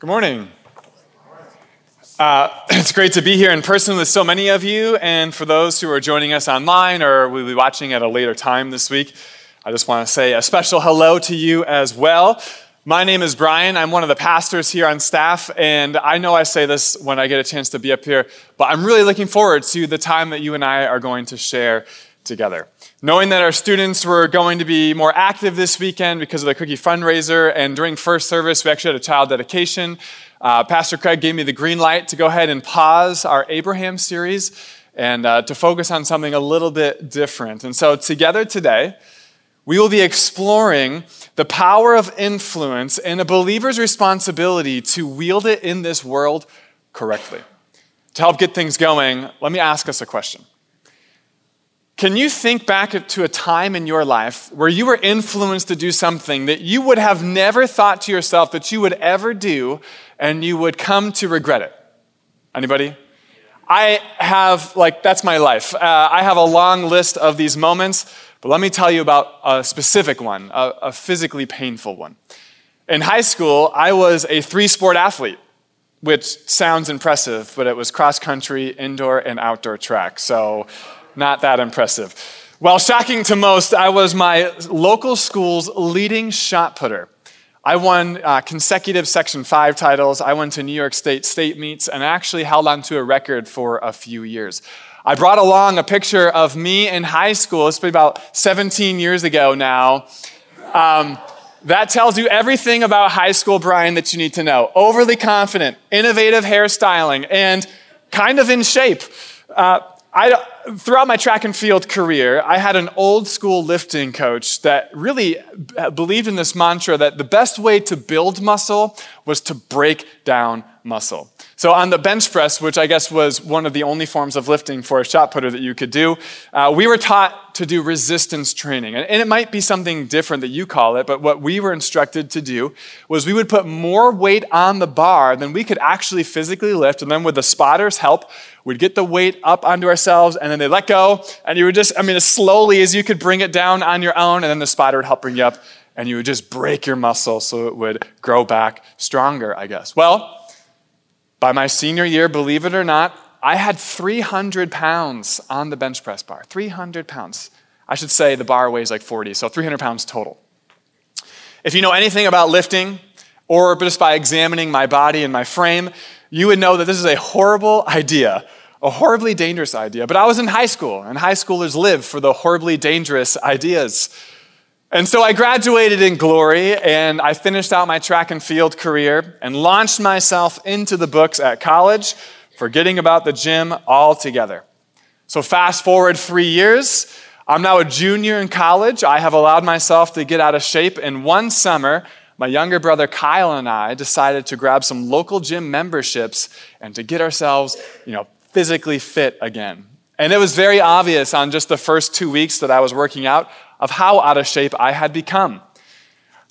Good morning. Uh, it's great to be here in person with so many of you, and for those who are joining us online or will be watching at a later time this week, I just want to say a special hello to you as well. My name is Brian. I'm one of the pastors here on staff, and I know I say this when I get a chance to be up here, but I'm really looking forward to the time that you and I are going to share together. Knowing that our students were going to be more active this weekend because of the cookie fundraiser, and during first service, we actually had a child dedication. Uh, Pastor Craig gave me the green light to go ahead and pause our Abraham series and uh, to focus on something a little bit different. And so, together today, we will be exploring the power of influence and a believer's responsibility to wield it in this world correctly. To help get things going, let me ask us a question. Can you think back to a time in your life where you were influenced to do something that you would have never thought to yourself that you would ever do and you would come to regret it? Anybody? I have, like, that's my life. Uh, I have a long list of these moments, but let me tell you about a specific one, a, a physically painful one. In high school, I was a three sport athlete, which sounds impressive, but it was cross country, indoor, and outdoor track. So, not that impressive. Well, shocking to most, I was my local school's leading shot putter. I won uh, consecutive Section 5 titles. I went to New York State state meets and actually held on to a record for a few years. I brought along a picture of me in high school. It's been about 17 years ago now. Um, that tells you everything about high school Brian that you need to know. Overly confident, innovative hairstyling, and kind of in shape. Uh, I, throughout my track and field career, I had an old school lifting coach that really believed in this mantra that the best way to build muscle was to break down muscle. So, on the bench press, which I guess was one of the only forms of lifting for a shot putter that you could do, uh, we were taught to do resistance training. And, and it might be something different that you call it, but what we were instructed to do was we would put more weight on the bar than we could actually physically lift. And then, with the spotter's help, we'd get the weight up onto ourselves, and then they let go. And you would just, I mean, as slowly as you could bring it down on your own, and then the spotter would help bring you up, and you would just break your muscle so it would grow back stronger, I guess. Well, by my senior year, believe it or not, I had 300 pounds on the bench press bar. 300 pounds. I should say the bar weighs like 40, so 300 pounds total. If you know anything about lifting, or just by examining my body and my frame, you would know that this is a horrible idea, a horribly dangerous idea. But I was in high school, and high schoolers live for the horribly dangerous ideas. And so I graduated in glory and I finished out my track and field career and launched myself into the books at college, forgetting about the gym altogether. So, fast forward three years, I'm now a junior in college. I have allowed myself to get out of shape. And one summer, my younger brother Kyle and I decided to grab some local gym memberships and to get ourselves, you know, physically fit again. And it was very obvious on just the first two weeks that I was working out of how out of shape I had become.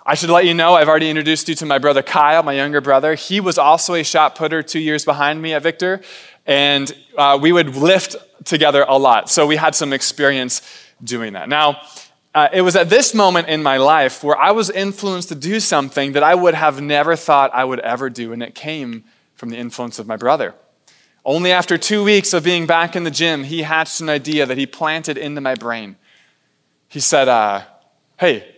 I should let you know, I've already introduced you to my brother Kyle, my younger brother. He was also a shot putter two years behind me at Victor, and uh, we would lift together a lot. So we had some experience doing that. Now, uh, it was at this moment in my life where I was influenced to do something that I would have never thought I would ever do, and it came from the influence of my brother. Only after two weeks of being back in the gym, he hatched an idea that he planted into my brain. He said, uh, Hey,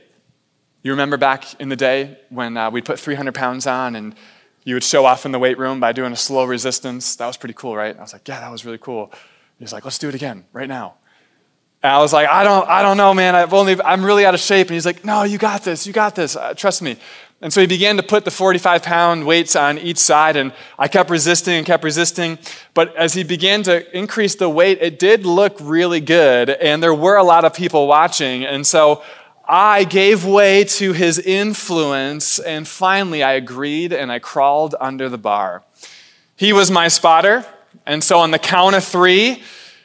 you remember back in the day when uh, we'd put 300 pounds on and you would show off in the weight room by doing a slow resistance? That was pretty cool, right? I was like, Yeah, that was really cool. He's like, Let's do it again right now. And I was like, I don't, I don't know, man. I've only, I'm really out of shape. And he's like, No, you got this. You got this. Uh, trust me. And so he began to put the 45 pound weights on each side, and I kept resisting and kept resisting. But as he began to increase the weight, it did look really good, and there were a lot of people watching. And so I gave way to his influence, and finally I agreed and I crawled under the bar. He was my spotter, and so on the count of three,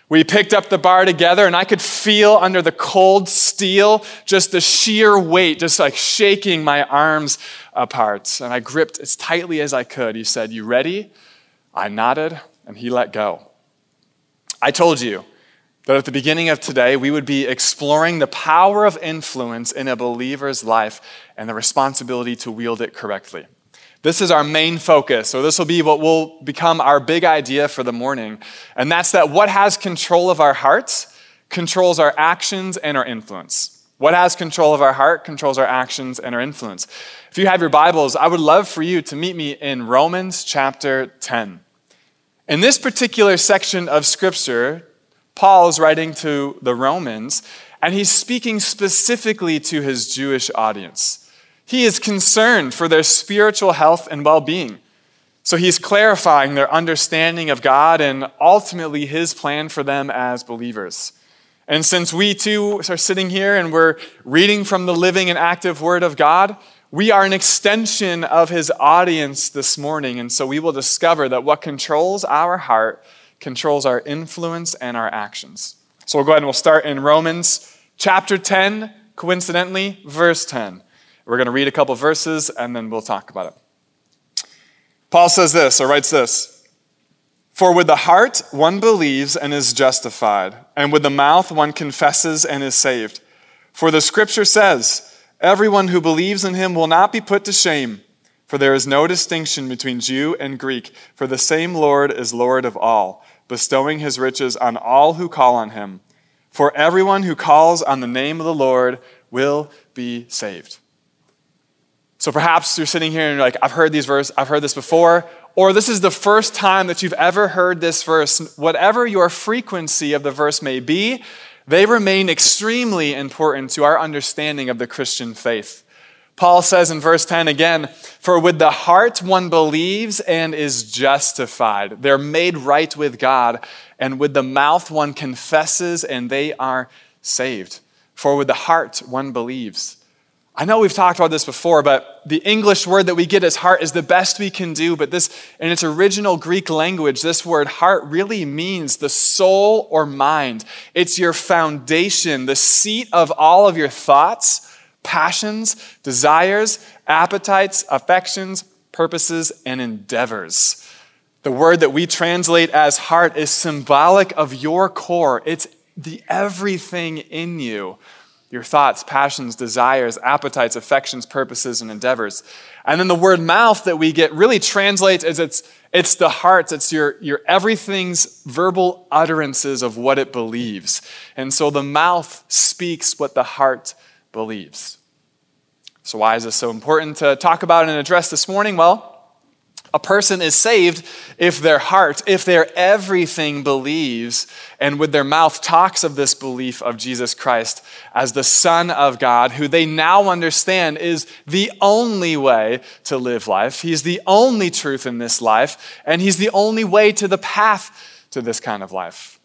we picked up the bar together, and I could feel under the cold steel just the sheer weight, just like shaking my arms apart. And I gripped as tightly as I could. He said, You ready? I nodded, and he let go. I told you that at the beginning of today, we would be exploring the power of influence in a believer's life and the responsibility to wield it correctly. This is our main focus. or this will be what will become our big idea for the morning. And that's that what has control of our hearts controls our actions and our influence. What has control of our heart controls our actions and our influence. If you have your Bibles, I would love for you to meet me in Romans chapter 10. In this particular section of Scripture, Paul is writing to the Romans, and he's speaking specifically to his Jewish audience. He is concerned for their spiritual health and well being. So he's clarifying their understanding of God and ultimately his plan for them as believers. And since we too are sitting here and we're reading from the living and active Word of God, we are an extension of his audience this morning. And so we will discover that what controls our heart controls our influence and our actions. So we'll go ahead and we'll start in Romans chapter 10, coincidentally, verse 10. We're going to read a couple verses and then we'll talk about it. Paul says this, or writes this For with the heart one believes and is justified, and with the mouth one confesses and is saved. For the scripture says, Everyone who believes in him will not be put to shame. For there is no distinction between Jew and Greek, for the same Lord is Lord of all, bestowing his riches on all who call on him. For everyone who calls on the name of the Lord will be saved. So perhaps you're sitting here and you're like, I've heard these verses, I've heard this before, or this is the first time that you've ever heard this verse. Whatever your frequency of the verse may be, they remain extremely important to our understanding of the Christian faith. Paul says in verse 10 again, For with the heart one believes and is justified. They're made right with God. And with the mouth one confesses and they are saved. For with the heart one believes. I know we've talked about this before, but the English word that we get as heart is the best we can do. But this, in its original Greek language, this word heart really means the soul or mind. It's your foundation, the seat of all of your thoughts, passions, desires, appetites, affections, purposes, and endeavors. The word that we translate as heart is symbolic of your core. It's the everything in you your thoughts, passions, desires, appetites, affections, purposes, and endeavors. And then the word mouth that we get really translates as it's, it's the heart, it's your, your everything's verbal utterances of what it believes. And so the mouth speaks what the heart believes. So, why is this so important to talk about and address this morning? Well, a person is saved if their heart, if their everything believes and with their mouth talks of this belief of Jesus Christ as the Son of God, who they now understand is the only way to live life. He's the only truth in this life, and He's the only way to the path to this kind of life.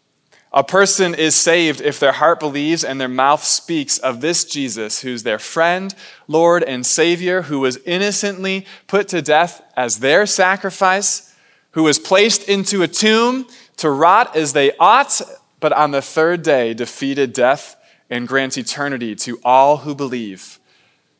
A person is saved if their heart believes and their mouth speaks of this Jesus, who's their friend, Lord, and Savior, who was innocently put to death as their sacrifice, who was placed into a tomb to rot as they ought, but on the third day defeated death and grants eternity to all who believe.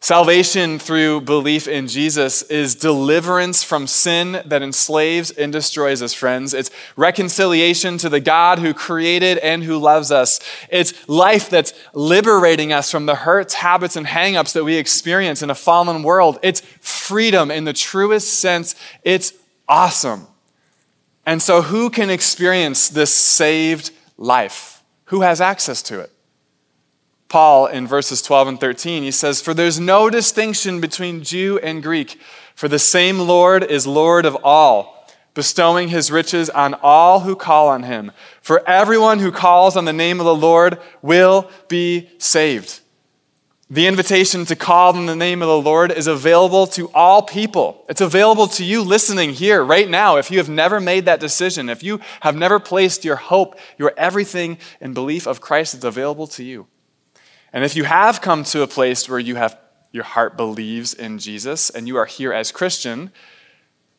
Salvation through belief in Jesus is deliverance from sin that enslaves and destroys us, friends. It's reconciliation to the God who created and who loves us. It's life that's liberating us from the hurts, habits, and hangups that we experience in a fallen world. It's freedom in the truest sense. It's awesome. And so, who can experience this saved life? Who has access to it? Paul in verses 12 and 13. He says, For there's no distinction between Jew and Greek, for the same Lord is Lord of all, bestowing his riches on all who call on him. For everyone who calls on the name of the Lord will be saved. The invitation to call on the name of the Lord is available to all people. It's available to you listening here right now. If you have never made that decision, if you have never placed your hope, your everything in belief of Christ, it's available to you. And if you have come to a place where you have your heart believes in Jesus and you are here as Christian,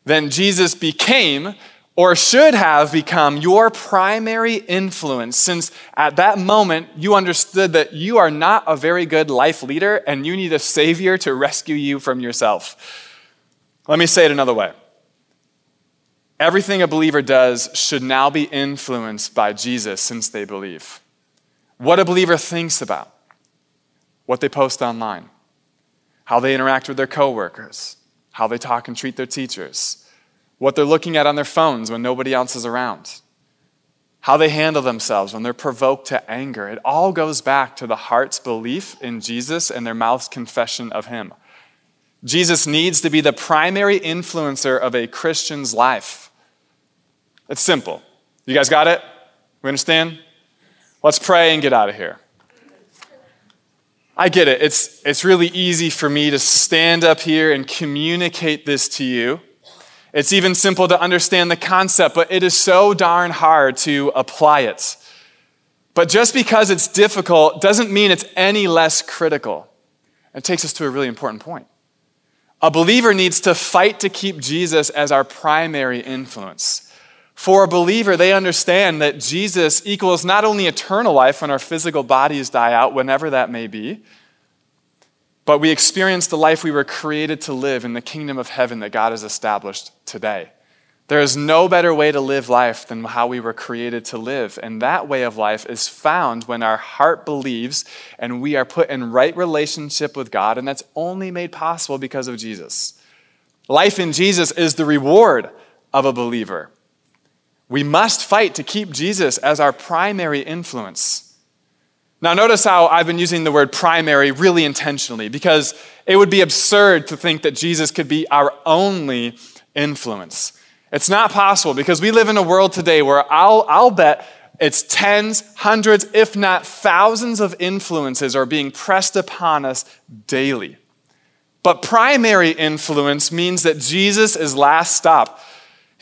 then Jesus became or should have become your primary influence since at that moment you understood that you are not a very good life leader and you need a savior to rescue you from yourself. Let me say it another way. Everything a believer does should now be influenced by Jesus since they believe. What a believer thinks about, what they post online, how they interact with their coworkers, how they talk and treat their teachers, what they're looking at on their phones when nobody else is around, how they handle themselves when they're provoked to anger. It all goes back to the heart's belief in Jesus and their mouth's confession of Him. Jesus needs to be the primary influencer of a Christian's life. It's simple. You guys got it? We understand? Let's pray and get out of here. I get it. It's, it's really easy for me to stand up here and communicate this to you. It's even simple to understand the concept, but it is so darn hard to apply it. But just because it's difficult doesn't mean it's any less critical. It takes us to a really important point. A believer needs to fight to keep Jesus as our primary influence. For a believer, they understand that Jesus equals not only eternal life when our physical bodies die out, whenever that may be, but we experience the life we were created to live in the kingdom of heaven that God has established today. There is no better way to live life than how we were created to live. And that way of life is found when our heart believes and we are put in right relationship with God. And that's only made possible because of Jesus. Life in Jesus is the reward of a believer. We must fight to keep Jesus as our primary influence. Now, notice how I've been using the word primary really intentionally because it would be absurd to think that Jesus could be our only influence. It's not possible because we live in a world today where I'll, I'll bet it's tens, hundreds, if not thousands of influences are being pressed upon us daily. But primary influence means that Jesus is last stop.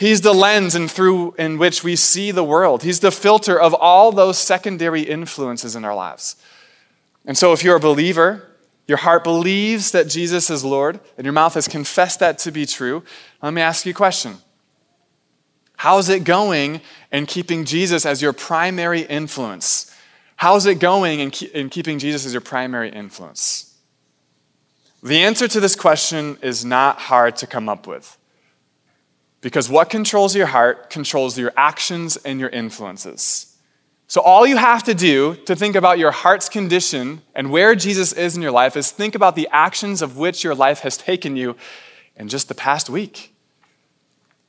He's the lens through in which we see the world. He's the filter of all those secondary influences in our lives. And so if you're a believer, your heart believes that Jesus is Lord, and your mouth has confessed that to be true, let me ask you a question. How's it going in keeping Jesus as your primary influence? How's it going in, in keeping Jesus as your primary influence? The answer to this question is not hard to come up with. Because what controls your heart controls your actions and your influences. So, all you have to do to think about your heart's condition and where Jesus is in your life is think about the actions of which your life has taken you in just the past week.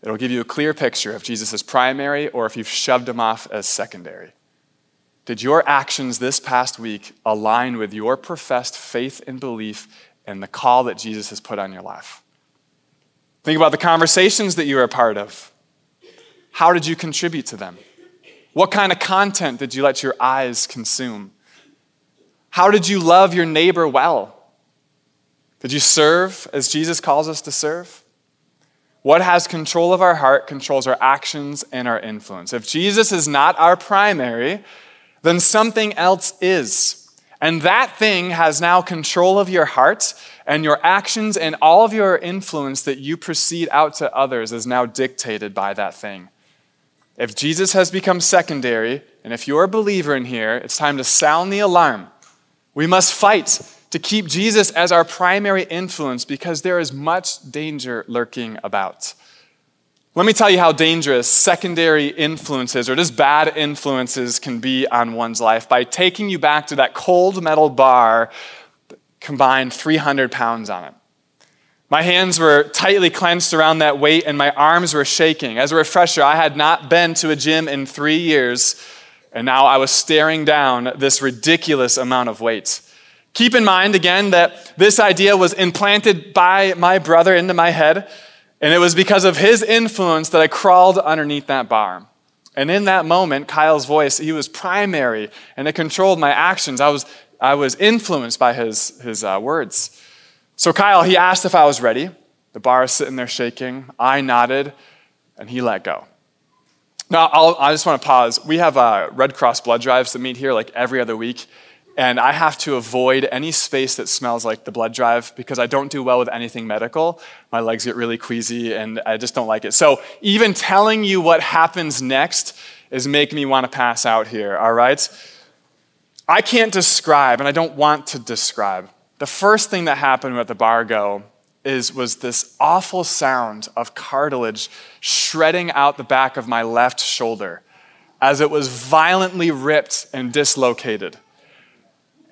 It'll give you a clear picture if Jesus is primary or if you've shoved him off as secondary. Did your actions this past week align with your professed faith and belief and the call that Jesus has put on your life? Think about the conversations that you were a part of. How did you contribute to them? What kind of content did you let your eyes consume? How did you love your neighbor well? Did you serve as Jesus calls us to serve? What has control of our heart controls our actions and our influence. If Jesus is not our primary, then something else is. And that thing has now control of your heart and your actions and all of your influence that you proceed out to others is now dictated by that thing. If Jesus has become secondary, and if you're a believer in here, it's time to sound the alarm. We must fight to keep Jesus as our primary influence because there is much danger lurking about. Let me tell you how dangerous secondary influences or just bad influences can be on one's life by taking you back to that cold metal bar combined 300 pounds on it. My hands were tightly clenched around that weight and my arms were shaking. As a refresher, I had not been to a gym in three years, and now I was staring down this ridiculous amount of weight. Keep in mind, again, that this idea was implanted by my brother into my head, and it was because of his influence that I crawled underneath that bar. And in that moment, Kyle's voice, he was primary, and it controlled my actions. I was, I was influenced by his, his uh, words. So Kyle, he asked if I was ready. The bar is sitting there shaking. I nodded, and he let go. Now, I'll, i just want to pause. We have uh, Red Cross blood drives that meet here like every other week and I have to avoid any space that smells like the blood drive because I don't do well with anything medical. My legs get really queasy and I just don't like it. So even telling you what happens next is making me want to pass out here, all right? I can't describe and I don't want to describe. The first thing that happened at the Bargo is was this awful sound of cartilage shredding out the back of my left shoulder as it was violently ripped and dislocated.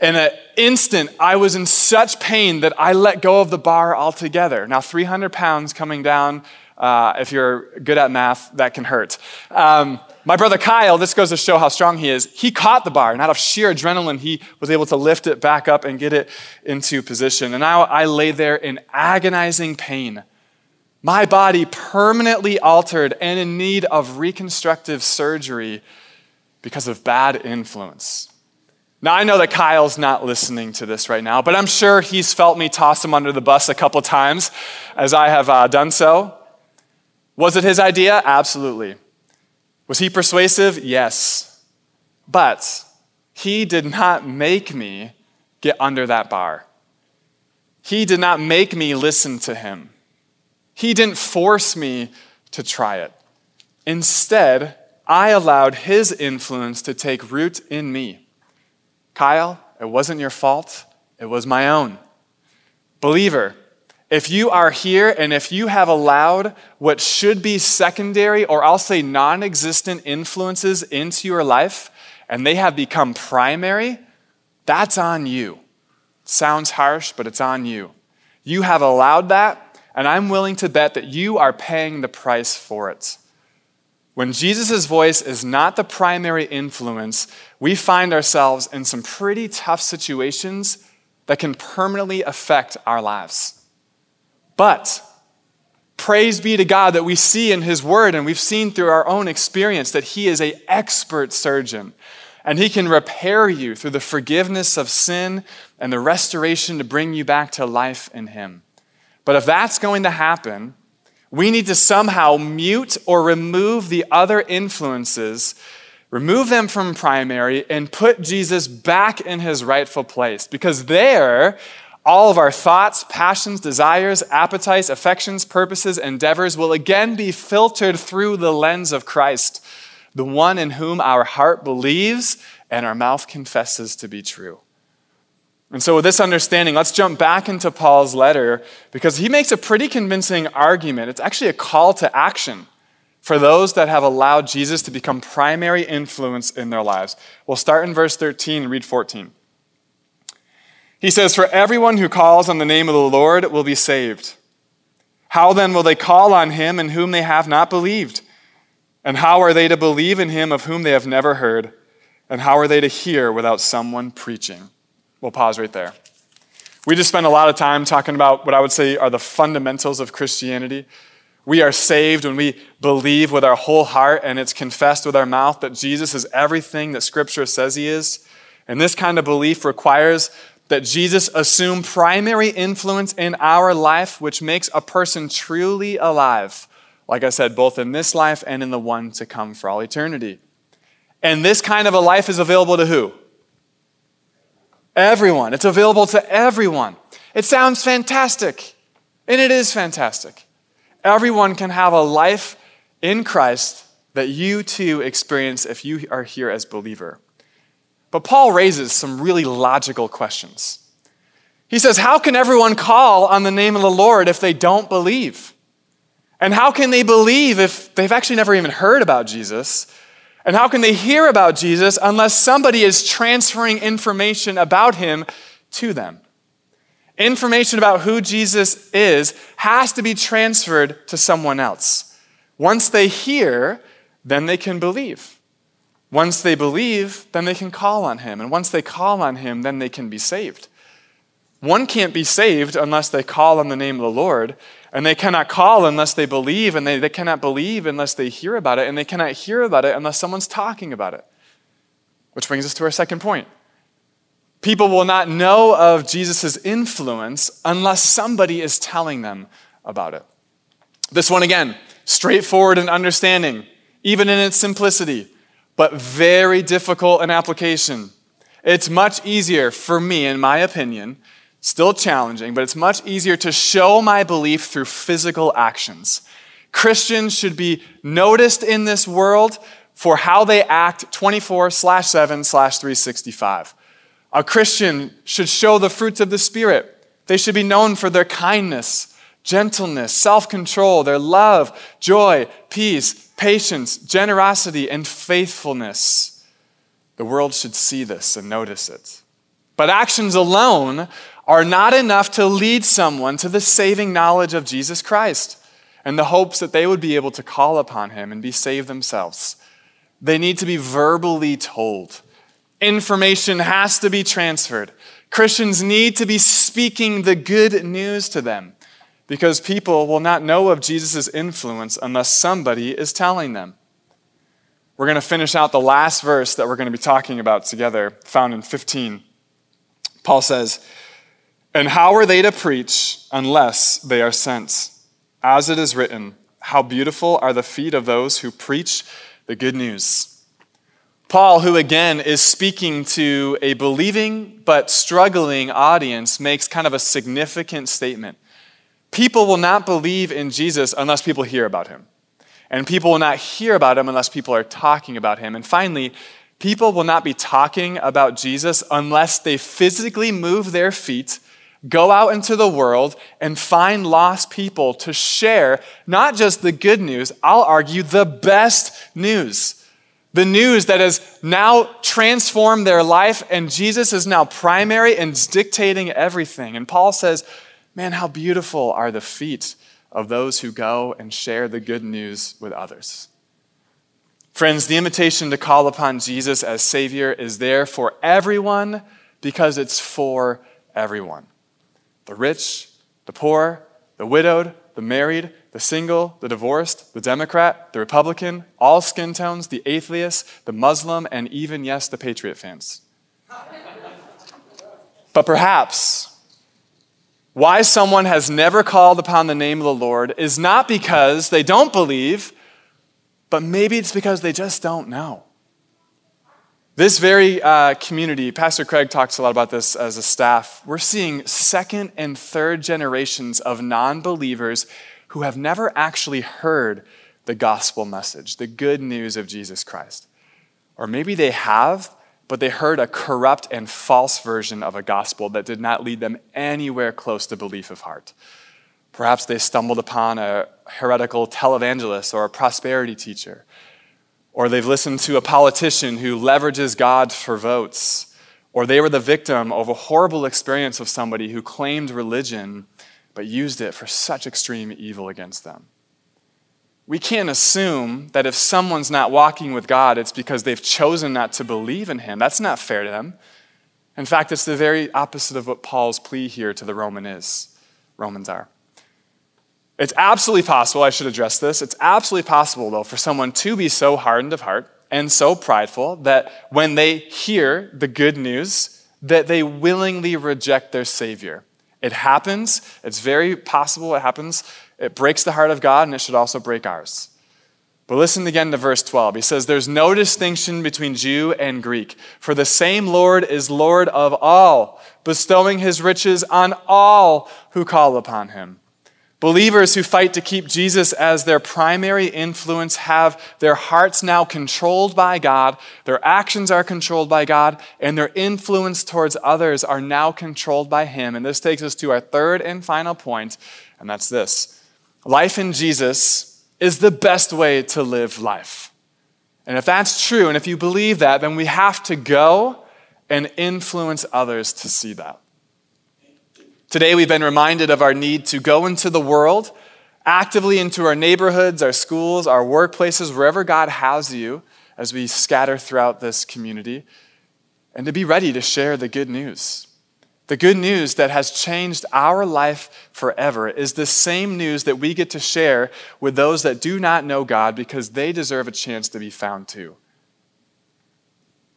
In an instant, I was in such pain that I let go of the bar altogether. Now, 300 pounds coming down, uh, if you're good at math, that can hurt. Um, my brother Kyle, this goes to show how strong he is, he caught the bar, and out of sheer adrenaline, he was able to lift it back up and get it into position. And now I lay there in agonizing pain. My body permanently altered and in need of reconstructive surgery because of bad influence. Now, I know that Kyle's not listening to this right now, but I'm sure he's felt me toss him under the bus a couple times as I have uh, done so. Was it his idea? Absolutely. Was he persuasive? Yes. But he did not make me get under that bar. He did not make me listen to him. He didn't force me to try it. Instead, I allowed his influence to take root in me. Kyle, it wasn't your fault, it was my own. Believer, if you are here and if you have allowed what should be secondary or I'll say non existent influences into your life and they have become primary, that's on you. Sounds harsh, but it's on you. You have allowed that, and I'm willing to bet that you are paying the price for it. When Jesus' voice is not the primary influence, we find ourselves in some pretty tough situations that can permanently affect our lives. But praise be to God that we see in his word and we've seen through our own experience that he is an expert surgeon and he can repair you through the forgiveness of sin and the restoration to bring you back to life in him. But if that's going to happen, we need to somehow mute or remove the other influences, remove them from primary, and put Jesus back in his rightful place. Because there, all of our thoughts, passions, desires, appetites, affections, purposes, endeavors will again be filtered through the lens of Christ, the one in whom our heart believes and our mouth confesses to be true. And so, with this understanding, let's jump back into Paul's letter because he makes a pretty convincing argument. It's actually a call to action for those that have allowed Jesus to become primary influence in their lives. We'll start in verse 13 and read 14. He says, For everyone who calls on the name of the Lord will be saved. How then will they call on him in whom they have not believed? And how are they to believe in him of whom they have never heard? And how are they to hear without someone preaching? We'll pause right there. We just spent a lot of time talking about what I would say are the fundamentals of Christianity. We are saved when we believe with our whole heart and it's confessed with our mouth that Jesus is everything that Scripture says he is. And this kind of belief requires that Jesus assume primary influence in our life, which makes a person truly alive, like I said, both in this life and in the one to come for all eternity. And this kind of a life is available to who? Everyone. It's available to everyone. It sounds fantastic, and it is fantastic. Everyone can have a life in Christ that you too experience if you are here as believer. But Paul raises some really logical questions. He says, How can everyone call on the name of the Lord if they don't believe? And how can they believe if they've actually never even heard about Jesus and how can they hear about Jesus unless somebody is transferring information about him to them? Information about who Jesus is has to be transferred to someone else. Once they hear, then they can believe. Once they believe, then they can call on him. And once they call on him, then they can be saved. One can't be saved unless they call on the name of the Lord, and they cannot call unless they believe, and they, they cannot believe unless they hear about it, and they cannot hear about it unless someone's talking about it. Which brings us to our second point. People will not know of Jesus' influence unless somebody is telling them about it. This one, again, straightforward in understanding, even in its simplicity, but very difficult in application. It's much easier for me, in my opinion, Still challenging, but it's much easier to show my belief through physical actions. Christians should be noticed in this world for how they act 24 slash 7 slash 365. A Christian should show the fruits of the Spirit. They should be known for their kindness, gentleness, self control, their love, joy, peace, patience, generosity, and faithfulness. The world should see this and notice it. But actions alone are not enough to lead someone to the saving knowledge of Jesus Christ and the hopes that they would be able to call upon him and be saved themselves. They need to be verbally told. Information has to be transferred. Christians need to be speaking the good news to them because people will not know of Jesus' influence unless somebody is telling them. We're going to finish out the last verse that we're going to be talking about together, found in 15. Paul says, And how are they to preach unless they are sent? As it is written, How beautiful are the feet of those who preach the good news. Paul, who again is speaking to a believing but struggling audience, makes kind of a significant statement. People will not believe in Jesus unless people hear about him. And people will not hear about him unless people are talking about him. And finally, people will not be talking about Jesus unless they physically move their feet Go out into the world and find lost people to share not just the good news, I'll argue the best news. The news that has now transformed their life, and Jesus is now primary and dictating everything. And Paul says, Man, how beautiful are the feet of those who go and share the good news with others. Friends, the invitation to call upon Jesus as Savior is there for everyone because it's for everyone the rich, the poor, the widowed, the married, the single, the divorced, the Democrat, the Republican, all skin tones, the atheist, the Muslim, and even, yes, the Patriot fans. but perhaps why someone has never called upon the name of the Lord is not because they don't believe, but maybe it's because they just don't know. This very uh, community, Pastor Craig talks a lot about this as a staff. We're seeing second and third generations of non believers who have never actually heard the gospel message, the good news of Jesus Christ. Or maybe they have, but they heard a corrupt and false version of a gospel that did not lead them anywhere close to belief of heart. Perhaps they stumbled upon a heretical televangelist or a prosperity teacher or they've listened to a politician who leverages God for votes, or they were the victim of a horrible experience of somebody who claimed religion but used it for such extreme evil against them. We can't assume that if someone's not walking with God, it's because they've chosen not to believe in Him. That's not fair to them. In fact, it's the very opposite of what Paul's plea here to the Roman is. Romans are. It's absolutely possible, I should address this. It's absolutely possible, though, for someone to be so hardened of heart and so prideful that when they hear the good news, that they willingly reject their Savior. It happens. It's very possible it happens. It breaks the heart of God, and it should also break ours. But listen again to verse 12. He says, There's no distinction between Jew and Greek, for the same Lord is Lord of all, bestowing his riches on all who call upon him. Believers who fight to keep Jesus as their primary influence have their hearts now controlled by God, their actions are controlled by God, and their influence towards others are now controlled by Him. And this takes us to our third and final point, and that's this life in Jesus is the best way to live life. And if that's true, and if you believe that, then we have to go and influence others to see that. Today, we've been reminded of our need to go into the world, actively into our neighborhoods, our schools, our workplaces, wherever God has you as we scatter throughout this community, and to be ready to share the good news. The good news that has changed our life forever is the same news that we get to share with those that do not know God because they deserve a chance to be found too.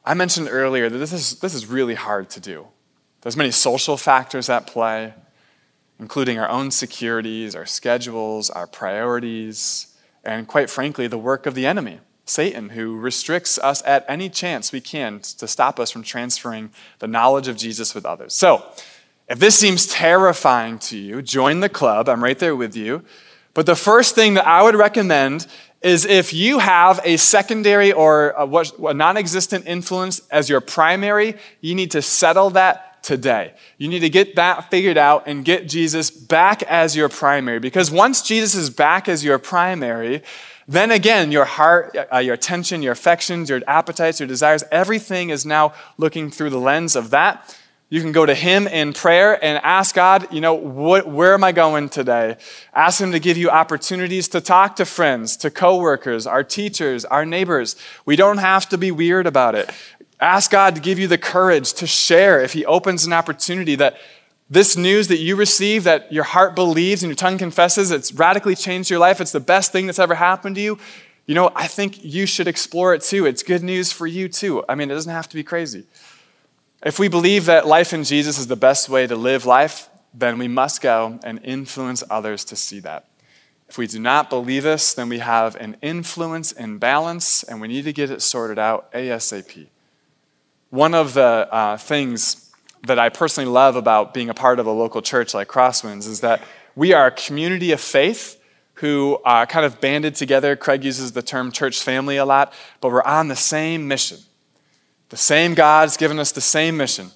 I mentioned earlier that this is, this is really hard to do. There's many social factors at play, including our own securities, our schedules, our priorities, and quite frankly, the work of the enemy, Satan, who restricts us at any chance we can to stop us from transferring the knowledge of Jesus with others. So, if this seems terrifying to you, join the club. I'm right there with you. But the first thing that I would recommend is if you have a secondary or a, non existent influence as your primary, you need to settle that today. You need to get that figured out and get Jesus back as your primary. Because once Jesus is back as your primary, then again, your heart, uh, your attention, your affections, your appetites, your desires, everything is now looking through the lens of that. You can go to Him in prayer and ask God, you know, what, where am I going today? Ask Him to give you opportunities to talk to friends, to coworkers, our teachers, our neighbors. We don't have to be weird about it. Ask God to give you the courage to share if He opens an opportunity that this news that you receive, that your heart believes and your tongue confesses, it's radically changed your life, it's the best thing that's ever happened to you. You know, I think you should explore it too. It's good news for you too. I mean, it doesn't have to be crazy. If we believe that life in Jesus is the best way to live life, then we must go and influence others to see that. If we do not believe this, then we have an influence imbalance and we need to get it sorted out ASAP. One of the uh, things that I personally love about being a part of a local church like Crosswinds is that we are a community of faith who are kind of banded together. Craig uses the term church family a lot, but we're on the same mission. The same God's given us the same mission.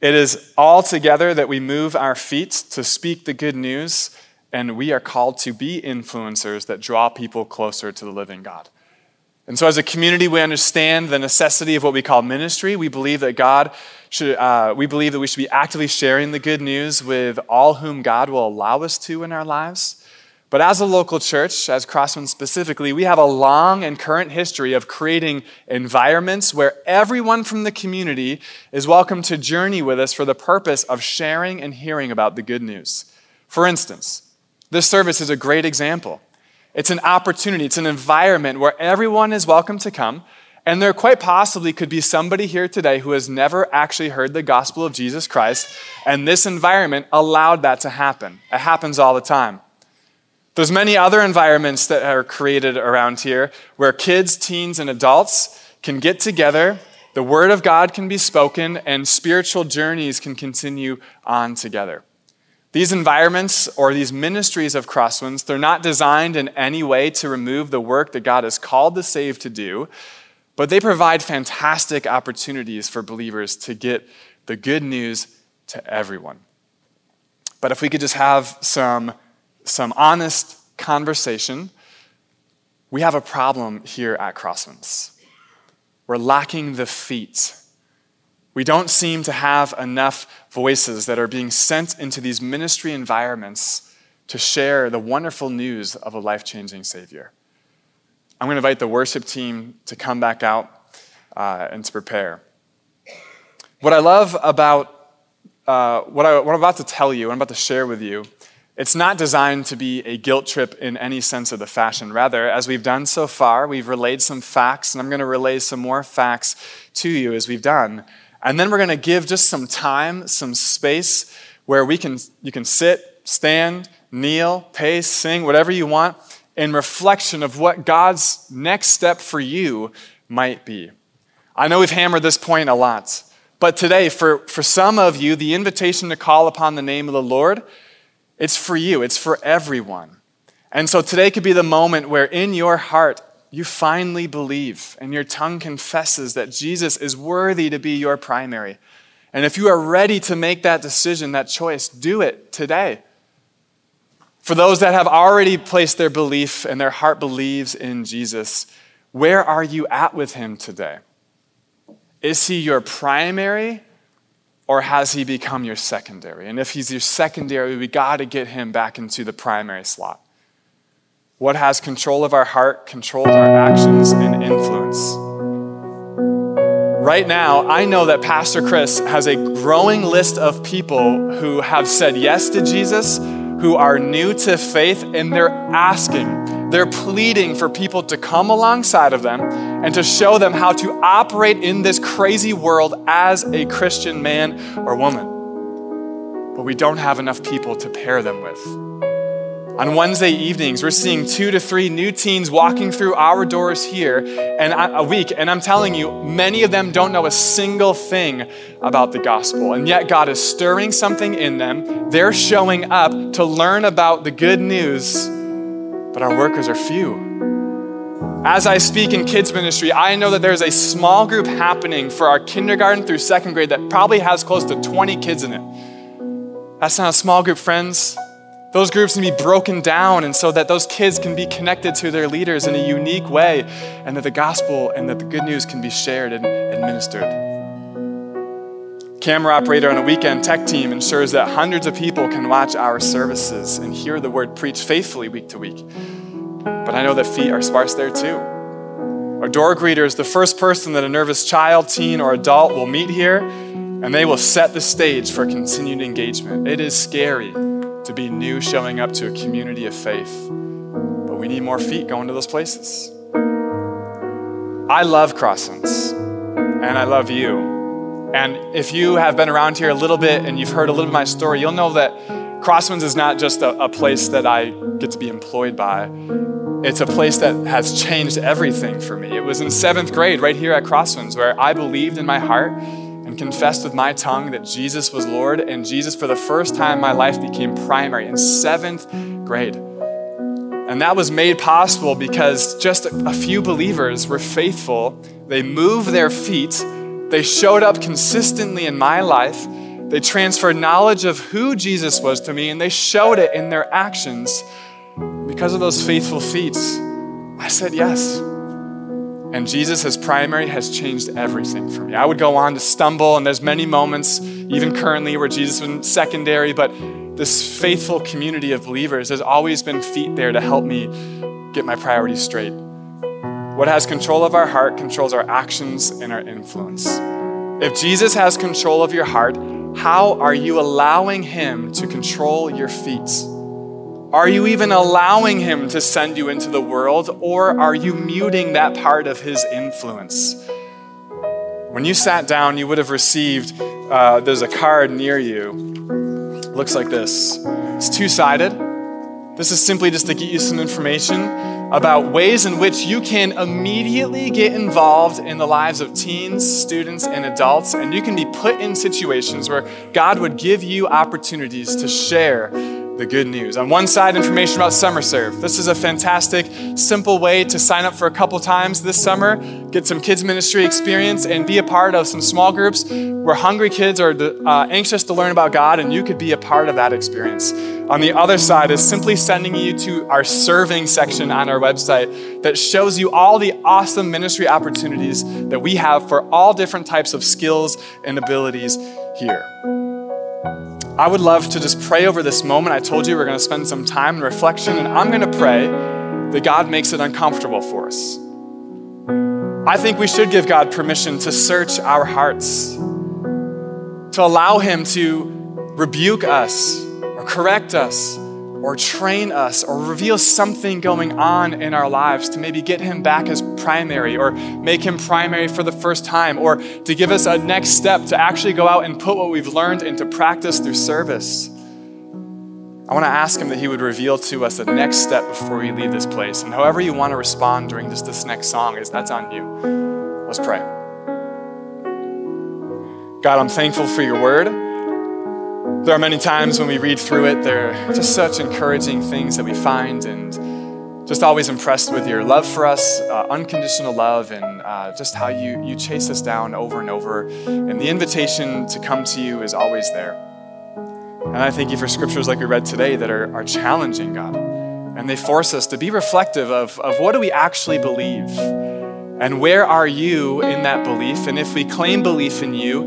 It is all together that we move our feet to speak the good news, and we are called to be influencers that draw people closer to the living God. And so, as a community, we understand the necessity of what we call ministry. We believe that God should, uh, we believe that we should be actively sharing the good news with all whom God will allow us to in our lives. But as a local church, as Crosswinds specifically, we have a long and current history of creating environments where everyone from the community is welcome to journey with us for the purpose of sharing and hearing about the good news. For instance, this service is a great example. It's an opportunity, it's an environment where everyone is welcome to come. And there quite possibly could be somebody here today who has never actually heard the gospel of Jesus Christ, and this environment allowed that to happen. It happens all the time. There's many other environments that are created around here where kids, teens, and adults can get together, the word of God can be spoken, and spiritual journeys can continue on together. These environments or these ministries of Crosswinds, they're not designed in any way to remove the work that God has called the saved to do, but they provide fantastic opportunities for believers to get the good news to everyone. But if we could just have some some honest conversation, we have a problem here at Crosswinds. We're lacking the feet. We don't seem to have enough voices that are being sent into these ministry environments to share the wonderful news of a life changing Savior. I'm going to invite the worship team to come back out uh, and to prepare. What I love about uh, what, I, what I'm about to tell you, what I'm about to share with you, it's not designed to be a guilt trip in any sense of the fashion. Rather, as we've done so far, we've relayed some facts, and I'm going to relay some more facts to you as we've done. And then we're going to give just some time, some space where we can, you can sit, stand, kneel, pace, sing, whatever you want, in reflection of what God's next step for you might be. I know we've hammered this point a lot, but today, for, for some of you, the invitation to call upon the name of the Lord it's for you, it's for everyone. And so today could be the moment where in your heart you finally believe and your tongue confesses that Jesus is worthy to be your primary. And if you are ready to make that decision, that choice, do it today. For those that have already placed their belief and their heart believes in Jesus, where are you at with him today? Is he your primary or has he become your secondary? And if he's your secondary, we got to get him back into the primary slot. What has control of our heart, controls our actions, and influence? Right now, I know that Pastor Chris has a growing list of people who have said yes to Jesus, who are new to faith, and they're asking, they're pleading for people to come alongside of them and to show them how to operate in this crazy world as a Christian man or woman. But we don't have enough people to pair them with. On Wednesday evenings, we're seeing two to three new teens walking through our doors here and a week. And I'm telling you, many of them don't know a single thing about the gospel. And yet, God is stirring something in them. They're showing up to learn about the good news but our workers are few. As I speak in kids' ministry, I know that there's a small group happening for our kindergarten through second grade that probably has close to 20 kids in it. That's not a small group, friends. Those groups can be broken down and so that those kids can be connected to their leaders in a unique way and that the gospel and that the good news can be shared and administered. camera operator on a weekend tech team ensures that hundreds of people can watch our services and hear the word preached faithfully week to week. But I know that feet are sparse there too. Our door greeter is the first person that a nervous child, teen, or adult will meet here, and they will set the stage for continued engagement. It is scary to be new showing up to a community of faith, but we need more feet going to those places. I love Crosswinds, and I love you. And if you have been around here a little bit and you've heard a little bit of my story, you'll know that Crosswinds is not just a, a, place that I get to be employed by. It's a place that has changed everything for me. It was in seventh grade, right here at Crosswinds, where I believed in my heart and confessed with my tongue that Jesus was Lord, and Jesus, for the first time in my life, became primary in seventh grade. And that was made possible because just a few believers were faithful. They moved their feet they showed up consistently in my life. They transferred knowledge of who Jesus was to me, and they showed it in their actions. Because of those faithful feet, I said yes. And Jesus as primary has changed everything for me. I would go on to stumble, and there's many moments, even currently, where Jesus was secondary, but this faithful community of believers, has always been feet there to help me get my priorities straight. What has control of our heart controls our actions and our influence. If Jesus has control of your heart, how are you allowing Him to control your feet? Are you even allowing Him to send you into the world, or are you muting that part of His influence? When you sat down, you would have received, uh, there's a card near you. looks like this. It's two sided. This is simply just to get you some information about ways in which you can immediately get involved in the lives of teens, students, and adults, and you can be put in situations where God would give you opportunities to share the good news. On one side, information about Summer Serve. This is a fantastic, simple way to sign up for a couple times this summer, get some kids' ministry experience, and be a part of some small groups where hungry kids are uh, anxious to learn about God, and you could be a part of that experience. On the other side is simply sending you to our serving section on our website that shows you all the awesome ministry opportunities that we have for all different types of skills and abilities here. I would love to just pray over this moment. I told you we're going to spend some time in reflection, and I'm going to pray that God makes it uncomfortable for us. I think we should give God permission to search our hearts, to allow Him to rebuke us or correct us or train us or reveal something going on in our lives to maybe get him back as primary or make him primary for the first time or to give us a next step to actually go out and put what we've learned into practice through service. I want to ask him that he would reveal to us the next step before we leave this place. And however you want to respond during just this next song is that's on you. Let's pray. God, I'm thankful for your word. There are many times when we read through it, there are just such encouraging things that we find, and just always impressed with your love for us, uh, unconditional love, and uh, just how you, you chase us down over and over. And the invitation to come to you is always there. And I thank you for scriptures like we read today that are, are challenging, God. And they force us to be reflective of, of what do we actually believe? And where are you in that belief? And if we claim belief in you,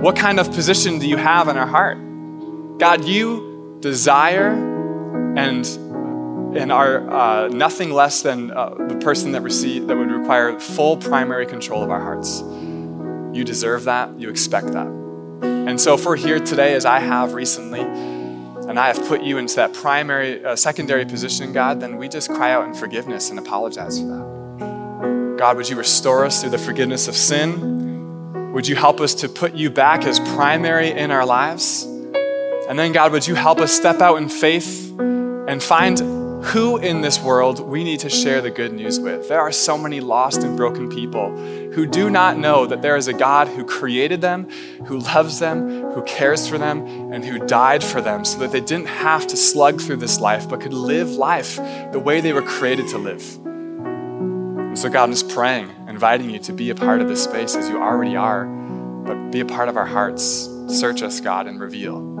what kind of position do you have in our heart? God, you desire and and are uh, nothing less than uh, the person that receive that would require full primary control of our hearts. You deserve that. You expect that. And so, if we're here today, as I have recently, and I have put you into that primary, uh, secondary position, God, then we just cry out in forgiveness and apologize for that. God, would you restore us through the forgiveness of sin? Would you help us to put you back as primary in our lives? And then, God, would you help us step out in faith and find who in this world we need to share the good news with? There are so many lost and broken people who do not know that there is a God who created them, who loves them, who cares for them, and who died for them so that they didn't have to slug through this life but could live life the way they were created to live. And so, God, I'm just praying, inviting you to be a part of this space as you already are, but be a part of our hearts. Search us, God, and reveal.